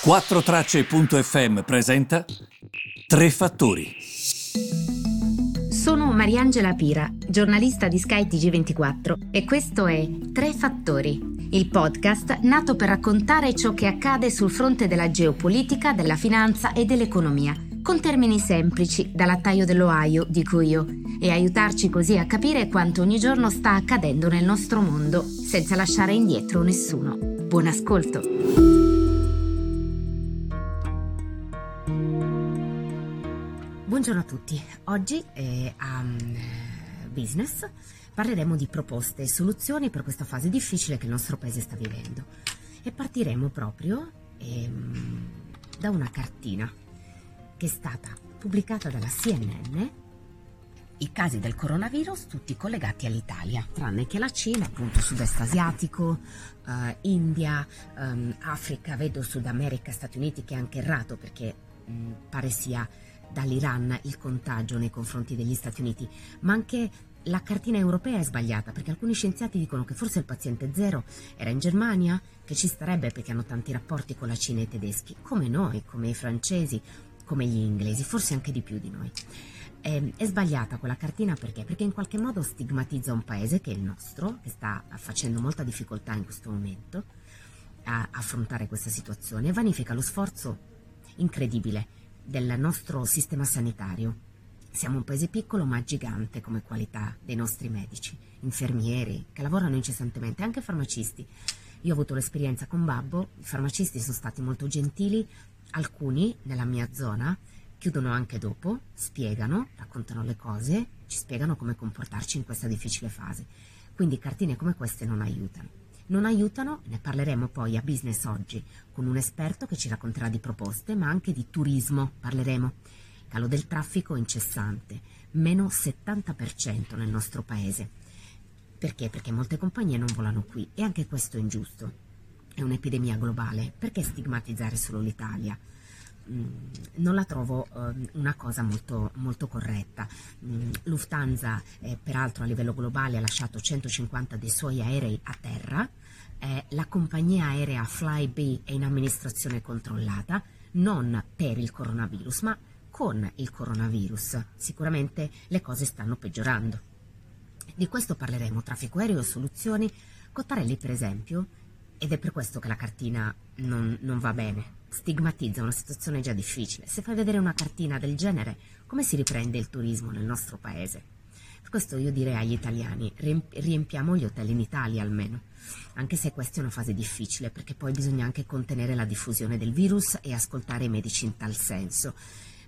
4Tracce.fm presenta Tre Fattori. Sono Mariangela Pira, giornalista di Sky TG24 e questo è Tre Fattori, il podcast nato per raccontare ciò che accade sul fronte della geopolitica, della finanza e dell'economia, con termini semplici, dall'attaio dell'Ohio, dico io, e aiutarci così a capire quanto ogni giorno sta accadendo nel nostro mondo, senza lasciare indietro nessuno. Buon ascolto! Buongiorno a tutti, oggi eh, a um, Business. Parleremo di proposte e soluzioni per questa fase difficile che il nostro paese sta vivendo. E partiremo proprio ehm, da una cartina che è stata pubblicata dalla CNN i casi del coronavirus tutti collegati all'Italia, tranne che la Cina, appunto sud-est asiatico, uh, India, um, Africa, vedo Sud America, Stati Uniti che è anche errato perché um, pare sia dall'Iran il contagio nei confronti degli Stati Uniti, ma anche la cartina europea è sbagliata perché alcuni scienziati dicono che forse il paziente zero era in Germania, che ci starebbe perché hanno tanti rapporti con la Cina e i tedeschi, come noi, come i francesi, come gli inglesi, forse anche di più di noi. È, ehm, è, sbagliata quella cartina perché? Perché in qualche modo stigmatizza un paese che è il nostro, che sta facendo molta difficoltà in questo momento a affrontare questa situazione e vanifica lo sforzo incredibile del nostro sistema sanitario. Siamo un paese piccolo ma gigante come qualità dei nostri medici, infermieri che lavorano incessantemente, anche farmacisti. Io ho avuto l'esperienza con Babbo, i farmacisti sono stati molto gentili, alcuni nella mia zona chiudono anche dopo, spiegano, raccontano le cose, ci spiegano come comportarci in questa difficile fase. Quindi cartine come queste non aiutano non aiutano, ne parleremo poi a Business Oggi con un esperto che ci racconterà di proposte, ma anche di turismo parleremo. Calo del traffico incessante, meno 70% nel nostro paese. Perché? Perché molte compagnie non volano qui e anche questo è ingiusto. È un'epidemia globale, perché stigmatizzare solo l'Italia? Mm, non la trovo eh, una cosa molto, molto corretta. Mm, Lufthansa, eh, peraltro a livello globale, ha lasciato 150 dei suoi aerei a terra eh, la compagnia aerea Flybe è in amministrazione controllata non per il coronavirus, ma con il coronavirus. Sicuramente le cose stanno peggiorando. Di questo parleremo, traffico aereo e soluzioni. Cottarelli, per esempio, ed è per questo che la cartina non, non va bene, stigmatizza una situazione già difficile. Se fai vedere una cartina del genere, come si riprende il turismo nel nostro paese? Questo io direi agli italiani, riempiamo gli hotel in Italia almeno, anche se questa è una fase difficile perché poi bisogna anche contenere la diffusione del virus e ascoltare i medici in tal senso.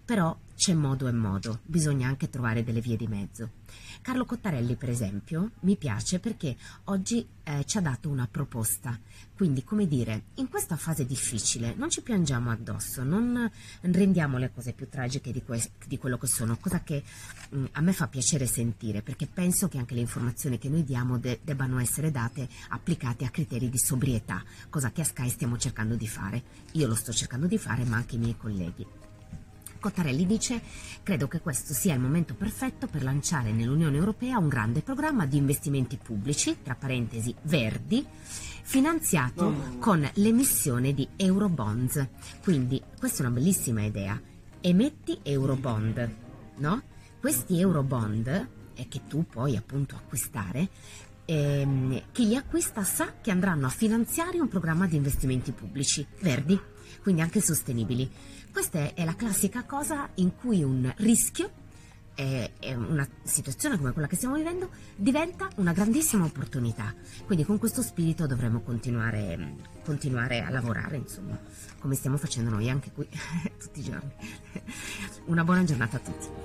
Però c'è modo e modo, bisogna anche trovare delle vie di mezzo. Carlo Cottarelli, per esempio, mi piace perché oggi eh, ci ha dato una proposta. Quindi, come dire, in questa fase difficile non ci piangiamo addosso, non rendiamo le cose più tragiche di, que- di quello che sono, cosa che mh, mm, a me fa piacere sentire, perché penso che anche le informazioni che noi diamo de- debbano essere date applicate a criteri di sobrietà, cosa che a Sky stiamo cercando di fare. Io lo sto cercando di fare, ma anche i miei colleghi. Cottarelli dice credo che questo sia il momento perfetto per lanciare nell'Unione Europea un grande programma di investimenti pubblici, tra parentesi verdi, finanziato oh. con l'emissione di Eurobonds. Quindi questa è una bellissima idea. Emetti Eurobond, no? Questi Eurobond che tu puoi appunto acquistare ehm, chi li acquista sa che andranno a finanziare un programma di investimenti pubblici verdi, quindi anche sostenibili. Questa è la classica cosa in cui un rischio una situazione come quella che stiamo vivendo diventa una grandissima opportunità. Quindi con questo spirito dovremo continuare, continuare a lavorare, insomma, come stiamo facendo noi anche qui tutti i giorni. Una buona giornata a tutti.